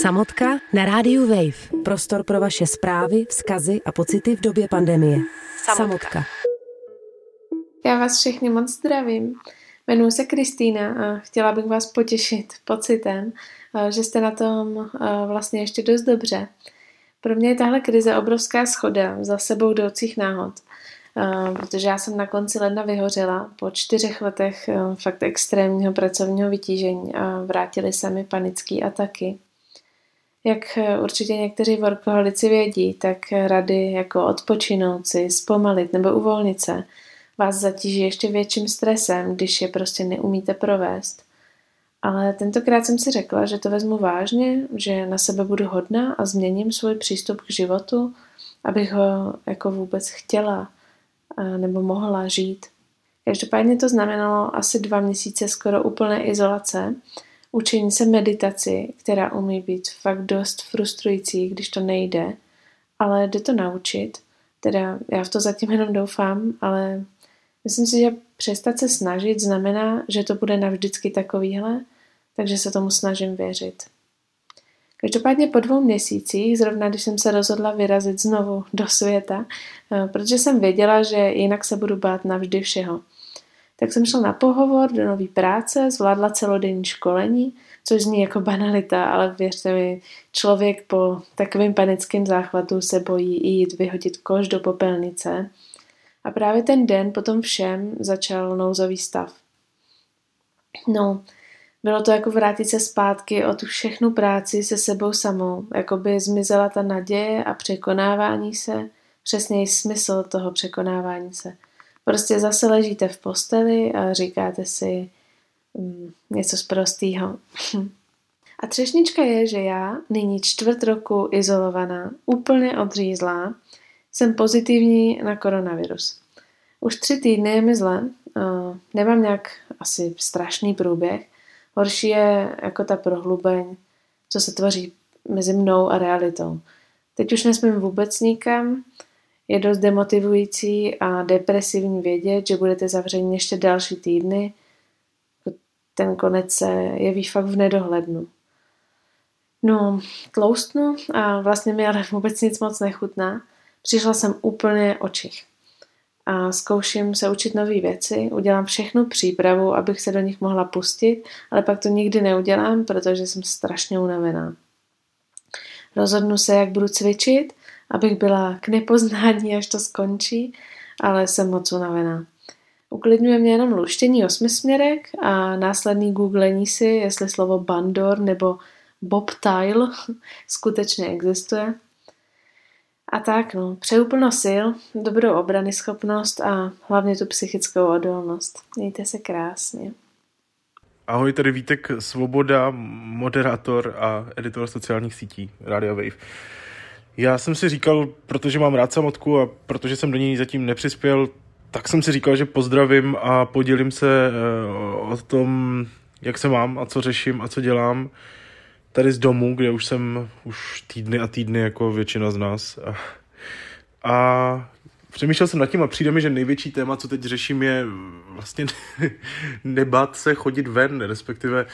Samotka na rádiu Wave. Prostor pro vaše zprávy, vzkazy a pocity v době pandemie. Samotka. Samotka. Já vás všechny moc zdravím. Jmenuji se Kristýna a chtěla bych vás potěšit pocitem, eh, že jste na tom eh, vlastně ještě dost dobře. Pro mě je tahle krize obrovská schoda za sebou jdoucích náhod, eh, protože já jsem na konci ledna vyhořela po čtyřech letech fakt extrémního pracovního vytížení a vrátily se mi panické ataky. Jak určitě někteří workoholici vědí, tak rady jako odpočinout si, zpomalit nebo uvolnit se – vás zatíží ještě větším stresem, když je prostě neumíte provést. Ale tentokrát jsem si řekla, že to vezmu vážně, že na sebe budu hodná a změním svůj přístup k životu, abych ho jako vůbec chtěla nebo mohla žít. Každopádně to znamenalo asi dva měsíce skoro úplné izolace, učení se meditaci, která umí být fakt dost frustrující, když to nejde, ale jde to naučit. Teda já v to zatím jenom doufám, ale Myslím si, že přestat se snažit znamená, že to bude navždycky takovýhle, takže se tomu snažím věřit. Každopádně po dvou měsících, zrovna když jsem se rozhodla vyrazit znovu do světa, eh, protože jsem věděla, že jinak se budu bát navždy všeho, tak jsem šla na pohovor do nové práce, zvládla celodenní školení, což zní jako banalita, ale věřte mi, člověk po takovým panickým záchvatu se bojí jít vyhodit koš do popelnice a právě ten den potom všem začal nouzový stav. No, bylo to jako vrátit se zpátky o tu všechnu práci se sebou samou, jako by zmizela ta naděje a překonávání se, přesněji smysl toho překonávání se. Prostě zase ležíte v posteli a říkáte si mm, něco z prostýho. a třešnička je, že já, nyní čtvrt roku izolovaná, úplně odřízlá, jsem pozitivní na koronavirus. Už tři týdny je mi zle, nemám nějak asi strašný průběh. Horší je jako ta prohlubeň, co se tvoří mezi mnou a realitou. Teď už nesmím vůbec nikam, je dost demotivující a depresivní vědět, že budete zavření ještě další týdny. Ten konec se jeví fakt v nedohlednu. No, tloustnu a vlastně mi ale vůbec nic moc nechutná. Přišla jsem úplně očich. A zkouším se učit nové věci, udělám všechnu přípravu, abych se do nich mohla pustit, ale pak to nikdy neudělám, protože jsem strašně unavená. Rozhodnu se, jak budu cvičit, abych byla k nepoznání, až to skončí, ale jsem moc unavená. Uklidňuje mě jenom luštění osmisměrek a následný googlení si, jestli slovo bandor nebo bobtail skutečně existuje. A tak, no, přeju plno sil, dobrou obrany schopnost a hlavně tu psychickou odolnost. Mějte se krásně. Ahoj, tady Vítek Svoboda, moderátor a editor sociálních sítí Radio Wave. Já jsem si říkal, protože mám rád samotku a protože jsem do ní zatím nepřispěl, tak jsem si říkal, že pozdravím a podělím se eh, o tom, jak se mám a co řeším a co dělám tady z domu, kde už jsem už týdny a týdny jako většina z nás. A, a přemýšlel jsem nad tím a přijde mi, že největší téma, co teď řeším, je vlastně nebát se chodit ven, respektive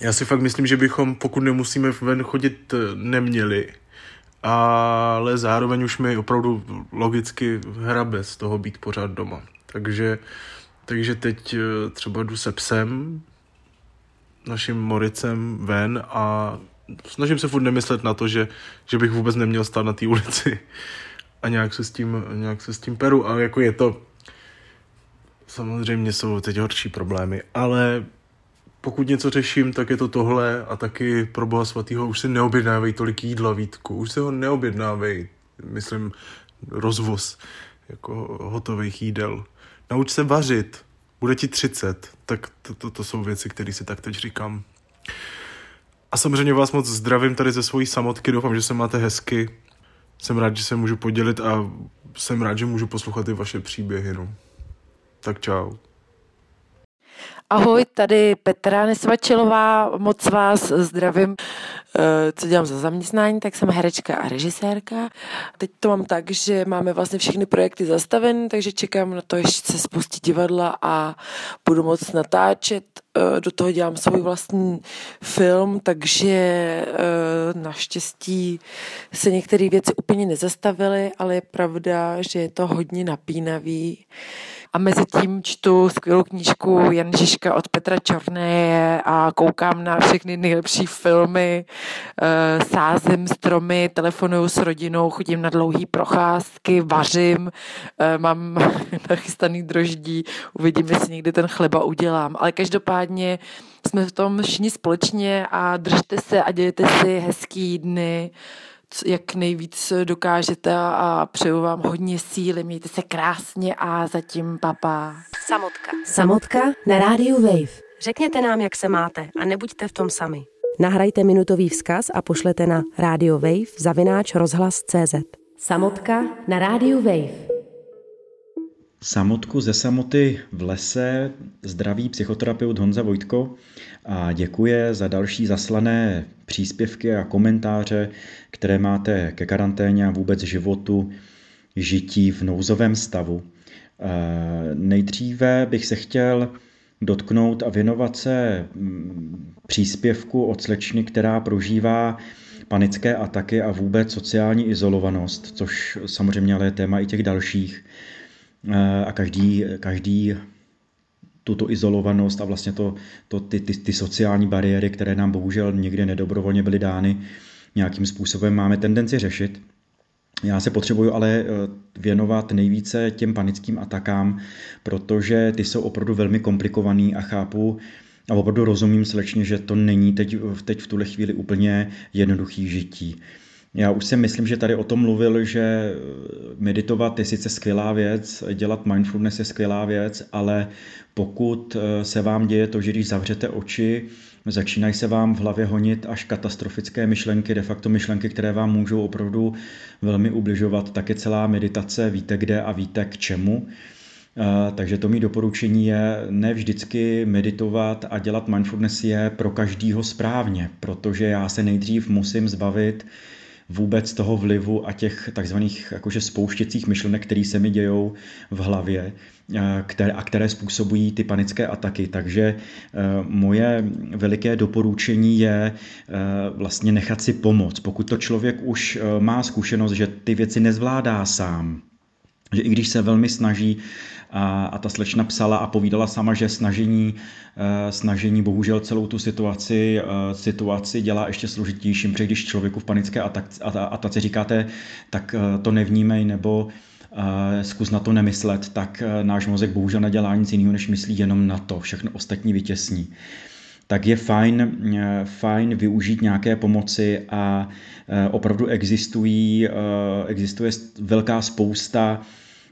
já si fakt myslím, že bychom, pokud nemusíme ven chodit, neměli. Ale zároveň už mi opravdu logicky hrabe z toho být pořád doma. Takže, takže teď eh, třeba jdu se psem, naším Moricem ven a snažím se furt nemyslet na to, že, že bych vůbec neměl stát na té ulici a nějak se, s tím, nějak se s tím peru a jako je to samozřejmě jsou teď horší problémy, ale pokud něco řeším, tak je to tohle a taky pro boha svatýho už si neobjednávej tolik jídla, Vítku, už si ho neobjednávej, myslím, rozvoz jako hotových jídel. Nauč se vařit, bude ti 30, tak to, to, to jsou věci, které si tak teď říkám. A samozřejmě vás moc zdravím tady ze svojí samotky, doufám, že se máte hezky. Jsem rád, že se můžu podělit a jsem rád, že můžu poslouchat i vaše příběhy. No. Tak čau. Ahoj, tady Petra Nesvačilová, moc vás zdravím. Eh, co dělám za zaměstnání, tak jsem herečka a režisérka. Teď to mám tak, že máme vlastně všechny projekty zastaveny, takže čekám na to, ještě se spustí divadla a budu moc natáčet. Eh, do toho dělám svůj vlastní film, takže eh, naštěstí se některé věci úplně nezastavily, ale je pravda, že je to hodně napínavý a mezi tím čtu skvělou knížku Jan Žižka od Petra Čorné a koukám na všechny nejlepší filmy, eh, sázím stromy, telefonuju s rodinou, chodím na dlouhé procházky, vařím, eh, mám nachystaný droždí, uvidím, jestli někdy ten chleba udělám. Ale každopádně jsme v tom všichni společně a držte se a dějte si hezký dny jak nejvíc dokážete a přeju vám hodně síly, mějte se krásně a zatím papa. Samotka. Samotka na rádiu Wave. Řekněte nám, jak se máte a nebuďte v tom sami. Nahrajte minutový vzkaz a pošlete na Radio Wave zavináč rozhlas.cz. Samotka na rádiu Wave. Samotku ze samoty v lese zdraví psychoterapeut Honza Vojtko a děkuje za další zaslané příspěvky a komentáře, které máte ke karanténě a vůbec životu žití v nouzovém stavu. Nejdříve bych se chtěl dotknout a věnovat se mm, příspěvku od slečny, která prožívá panické ataky a vůbec sociální izolovanost, což samozřejmě ale je téma i těch dalších. A každý, každý tuto izolovanost a vlastně to, to, ty, ty, ty sociální bariéry, které nám bohužel někde nedobrovolně byly dány, nějakým způsobem máme tendenci řešit. Já se potřebuju ale eh, věnovat nejvíce těm panickým atakám, protože ty jsou opravdu velmi komplikovaný a chápu a opravdu rozumím slečně, že to není teď, teď v tuhle chvíli úplně jednoduchý žití. Já už si myslím, že tady o tom mluvil, že meditovat je sice skvělá věc, dělat mindfulness je skvělá věc, ale pokud eh, se vám děje to, že když zavřete oči, začínají se vám v hlavě honit až katastrofické myšlenky, de facto myšlenky, které vám můžou opravdu velmi ubližovat, tak je celá meditace, víte kde a víte k čemu. Eh, takže to mý doporučení je ne vždycky meditovat a dělat mindfulness je pro každýho správně, protože já se nejdřív musím zbavit vůbec toho vlivu a těch takzvaných jakože spouštěcích myšlenek, které se mi dějou v hlavě které, a které způsobují ty panické ataky. Takže e, moje veliké doporučení je e, vlastně nechat si pomoct. Pokud to člověk už má zkušenost, že ty věci nezvládá sám, že i když se velmi snaží, a, a ta slečna psala a povídala sama, že snažení, snažení bohužel celou tu situaci, situaci dělá ještě složitějším, protože když člověku v panické atace říkáte, tak to nevnímej, nebo zkus na to nemyslet, tak eh, náš mozek bohužel nedělá nic jiného, než myslí jenom na to, všechno ostatní vytěsní. Tak je fajn, eh, fajn využít nějaké pomoci a eh, opravdu existují, existuje velká spousta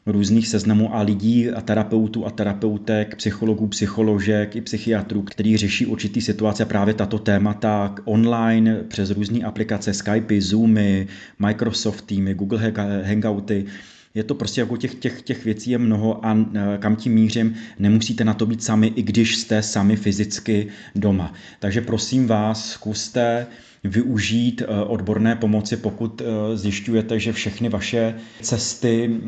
různých seznamů a lidí a terapeutů a terapeutek, psychologů, psycholožek i psychiatrů, který řeší určitý situace právě tato témata online přes různé aplikace Skype, Zoomy, Microsoft Teamy, Google Hangouty je to prostě jako těch, těch, těch věcí je mnoho a e, kam tím mířím, nemusíte na to být sami, i když jste sami fyzicky doma. Takže prosím vás, zkuste využít e, odborné pomoci, pokud e, zjišťujete, že všechny vaše cesty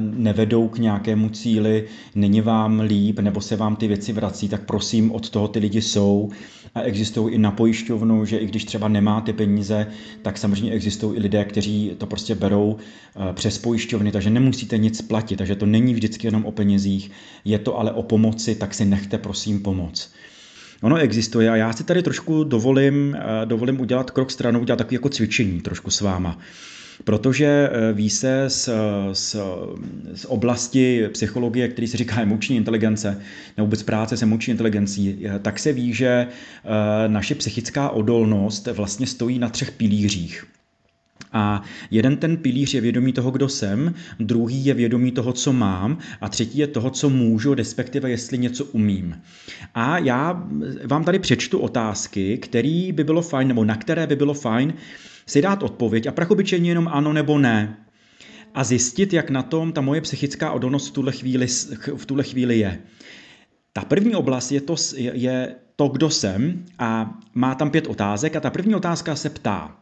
nevedou k nějakému cíli, není vám líp nebo se vám ty věci vrací, tak prosím, od toho ty lidi jsou a existují i na pojišťovnu, že i když třeba nemáte peníze, tak samozřejmě existují i lidé, kteří to prostě berou eh, přes pojišťovny, takže nemusíte nic platit, takže to není vždycky jenom o penězích, je to ale o pomoci, tak si nechte prosím pomoc. Ono existuje a já si tady trošku dovolím, eh, dovolím udělat krok stranou, udělat takový jako cvičení trošku s váma protože eh, ví se z, z, z oblasti psychologie, který se říká emoční inteligence, nebo vůbec práce s emoční inteligencí, eh, tak se ví, že naše psychická odolnost vlastně stojí na třech pilířích. A jeden ten pilíř je vědomí toho, kdo jsem, druhý je vědomí toho, co mám a třetí je toho, co můžu, respektive jestli něco umím. A já vám tady přečtu otázky, který by bylo fajn, nebo na které by bylo fajn si dát odpověď a prachobyčejně jenom ano nebo ne a zjistit, jak na tom ta moje psychická odolnost v tuhle chvíli, v tuhle chvíli je. Ta první oblast je to, je to, kdo jsem a má tam pět otázek a ta první otázka se ptá.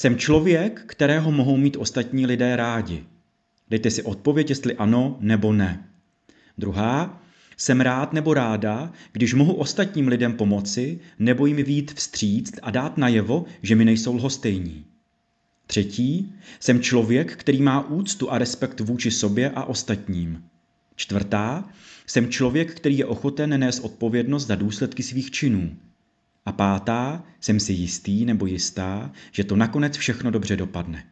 Jsem člověk, kterého mohou mít ostatní lidé rádi. Dejte si odpověď, jestli ano nebo ne. Druhá, jsem rád nebo ráda, když mohu ostatním lidem pomoci nebo jim vít vstříct a dát najevo, že mi nejsou lhostejní. Třetí, jsem člověk, který má úctu a respekt vůči sobě a ostatním. Čtvrtá, jsem člověk, který je ochoten nést odpovědnost za důsledky svých činů. A pátá, jsem si jistý nebo jistá, že to nakonec všechno dobře dopadne.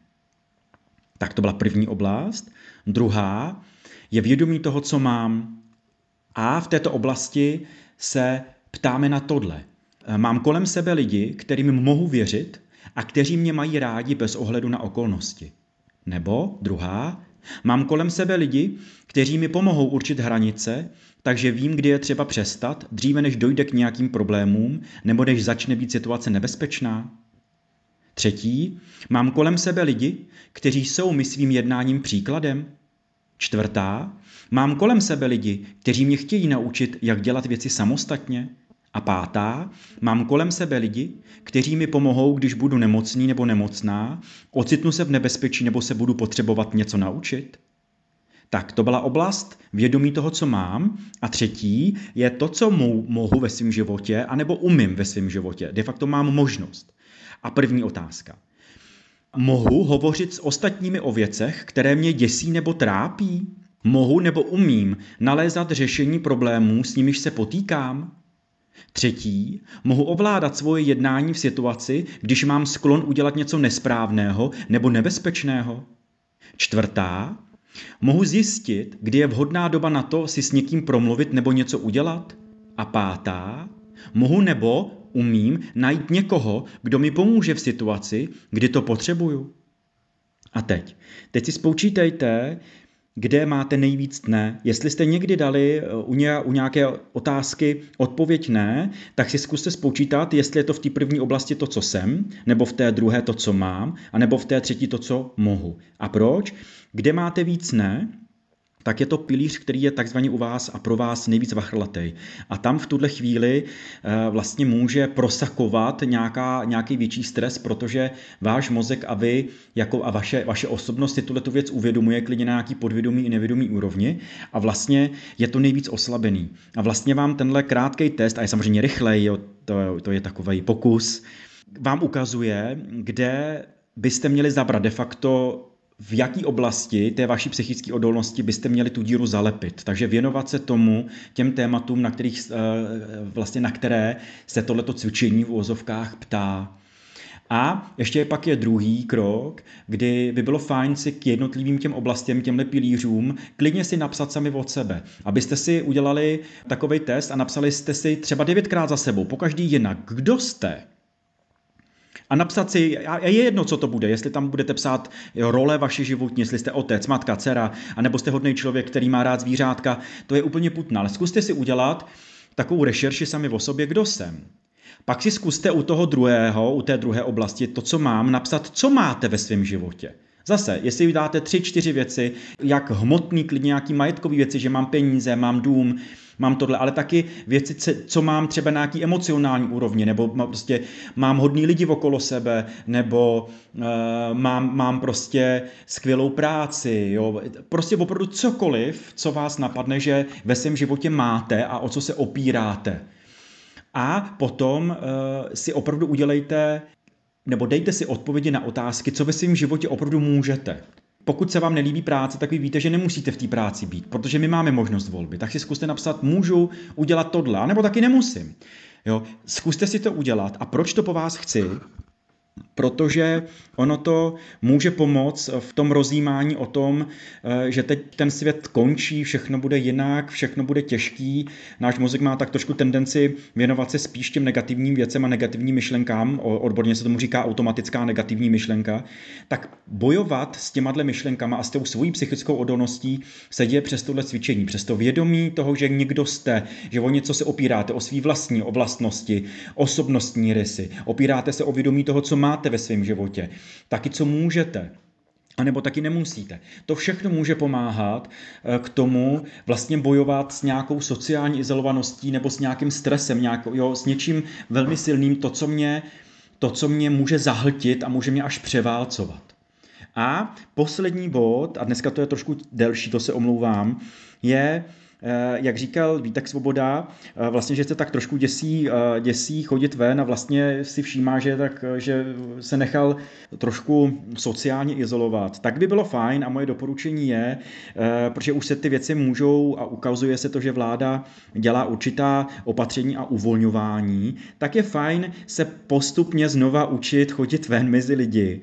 Tak to byla první oblast. Druhá je vědomí toho, co mám. A v této oblasti se ptáme na tohle. Mám kolem sebe lidi, kterým mohu věřit a kteří mě mají rádi bez ohledu na okolnosti. Nebo druhá, mám kolem sebe lidi, kteří mi pomohou určit hranice, takže vím, kdy je třeba přestat, dříve než dojde k nějakým problémům nebo než začne být situace nebezpečná. Třetí, mám kolem sebe lidi, kteří jsou mi svým jednáním příkladem. Čtvrtá, mám kolem sebe lidi, kteří mě chtějí naučit, jak dělat věci samostatně. A pátá, mám kolem sebe lidi, kteří mi pomohou, když budu nemocný nebo nemocná, ocitnu se v nebezpečí nebo se budu potřebovat něco naučit. Tak to byla oblast vědomí toho, co mám. A třetí je to, co mohu ve svém životě, anebo umím ve svém životě. De facto mám možnost. A první otázka. Mohu hovořit s ostatními o věcech, které mě děsí nebo trápí? Mohu nebo umím nalézat řešení problémů, s nimiž se potýkám? Třetí, mohu ovládat svoje jednání v situaci, když mám sklon udělat něco nesprávného nebo nebezpečného. Čtvrtá, mohu zjistit, kdy je vhodná doba na to si s někým promluvit nebo něco udělat. A pátá, mohu nebo umím najít někoho, kdo mi pomůže v situaci, kdy to potřebuju. A teď, teď si spočítejte, kde máte nejvíc ne. Jestli jste někdy dali eh, u nějaké otázky odpověď ne, tak si zkuste spočítat, jestli je to v té první oblasti to, co jsem, nebo v té druhé to, co mám, a nebo v té třetí to, co mohu. A proč? Kde máte víc ne, tak je to pilíř, který je takzvaně u vás a pro vás nejvíc vachrlatý. A tam v tuhle chvíli eh, vlastně může prosakovat nějaká, nějaký větší stres, protože váš mozek a vy jako a vaše, vaše osobnost si tuhle tu věc uvědomuje klidně na nějaký podvědomý i nevědomý úrovni a vlastně je to nejvíc oslabený. A vlastně vám tenhle krátký test, a je samozřejmě rychlej, to, to je takový pokus, vám ukazuje, kde byste měli zabrat de facto v jaké oblasti té vaší psychické odolnosti byste měli tu díru zalepit. Takže věnovat se tomu, těm tématům, na, kterých, eh, vlastně na které se tohleto cvičení v úvozovkách ptá. A ještě pak je druhý krok, kdy by bylo fajn si k jednotlivým těm oblastem, těmhle pilířům, klidně si napsat sami od sebe. Abyste si udělali takový test a napsali jste si třeba devětkrát za sebou, pokaždý jinak. Kdo jste? A napsat si, a je jedno, co to bude, jestli tam budete psát role vaše životní, jestli jste otec, matka, dcera, anebo jste hodný člověk, který má rád zvířátka, to je úplně putná. Ale zkuste si udělat takovou rešerši sami o sobě, kdo jsem. Pak si zkuste u toho druhého, u té druhé oblasti, to, co mám, napsat, co máte ve svém životě. Zase, jestli dáte tři, čtyři věci, jak hmotný, klidně nějaký majetkový věci, že mám peníze, mám dům, mám tohle, ale taky věci, co mám třeba na nějaký emocionální úrovni, nebo prostě mám hodný lidi okolo sebe, nebo uh, mám, mám prostě skvělou práci, jo. prostě opravdu cokoliv, co vás napadne, že ve svém životě máte a o co se opíráte. A potom uh, si opravdu udělejte nebo dejte si odpovědi na otázky, co ve svém životě opravdu můžete. Pokud se vám nelíbí práce, tak vy víte, že nemusíte v té práci být, protože my máme možnost volby. Tak si zkuste napsat, můžu udělat tohle, nebo taky nemusím. Jo? Zkuste si to udělat a proč to po vás chci, protože ono to může pomoct v tom rozjímání o tom, eh, že teď ten svět končí, všechno bude jinak, všechno bude těžký. Náš mozek má tak trošku tendenci věnovat se spíš těm negativním věcem a negativním myšlenkám, odborně se tomu říká automatická negativní myšlenka, tak bojovat s těma myšlenkama a s tou svojí psychickou odolností se děje přes tohle cvičení, přes to vědomí toho, že někdo jste, že o něco se opíráte, o svý vlastní oblastnosti, osobnostní rysy, opíráte se o vědomí toho, co máte ve svém životě, taky co můžete. A nebo taky nemusíte. To všechno může pomáhat eh, k tomu vlastně bojovat s nějakou sociální izolovaností nebo s nějakým stresem, nějakou, jo, s něčím velmi silným, to co, mě, to, co mě může zahltit a může mě až převálcovat. A poslední bod, a dneska to je trošku delší, to se omlouvám, je jak říkal Vítek Svoboda, eh, vlastně, že se tak trošku děsí, eh, děsí chodit ven a vlastně si všímá, že, tak, že se nechal trošku sociálně izolovat. Tak by bylo fajn a moje doporučení je, protože už se ty věci můžou a ukazuje se to, že vláda dělá určitá opatření a uvolňování, tak je fajn se postupně znova učit chodit ven mezi lidi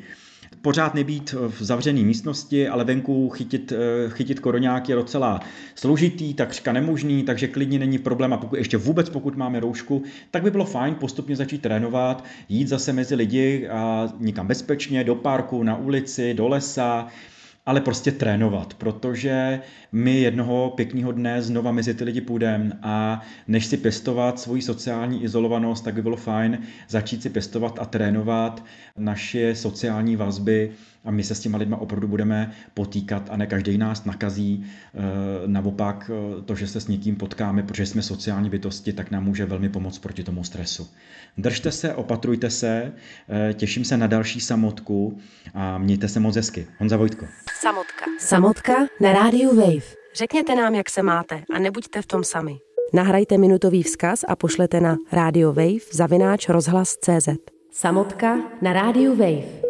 pořád nebýt v zavřené místnosti, ale venku chytit, eh, chytit koroňák je docela složitý, takřka nemožný, takže klidně není problém. A pokud ještě vůbec pokud máme roušku, tak by bylo fajn postupně začít trénovat, jít zase mezi lidi a nikam bezpečně, do parku, na ulici, do lesa, ale prostě trénovat, protože my jednoho pěkného dne znova mezi ty lidi půjdeme a než si pěstovat svoji sociální izolovanost, tak by bylo fajn začít si pěstovat a trénovat naše sociální vazby a my se s těma lidma opravdu budeme potýkat a ne každý nás nakazí. Eh, naopak eh, to, že se s někým potkáme, protože jsme sociální bytosti, tak nám může velmi pomoct proti tomu stresu. Držte se, opatrujte se, eh, těším se na další samotku a mějte se moc hezky. Honza Vojtko. Samotka. Samotka na rádiu Wave. Řekněte nám, jak se máte a nebuďte v tom sami. Nahrajte minutový vzkaz a pošlete na Radio Wave zavináč rozhlas CZ. Samotka na rádiu Wave.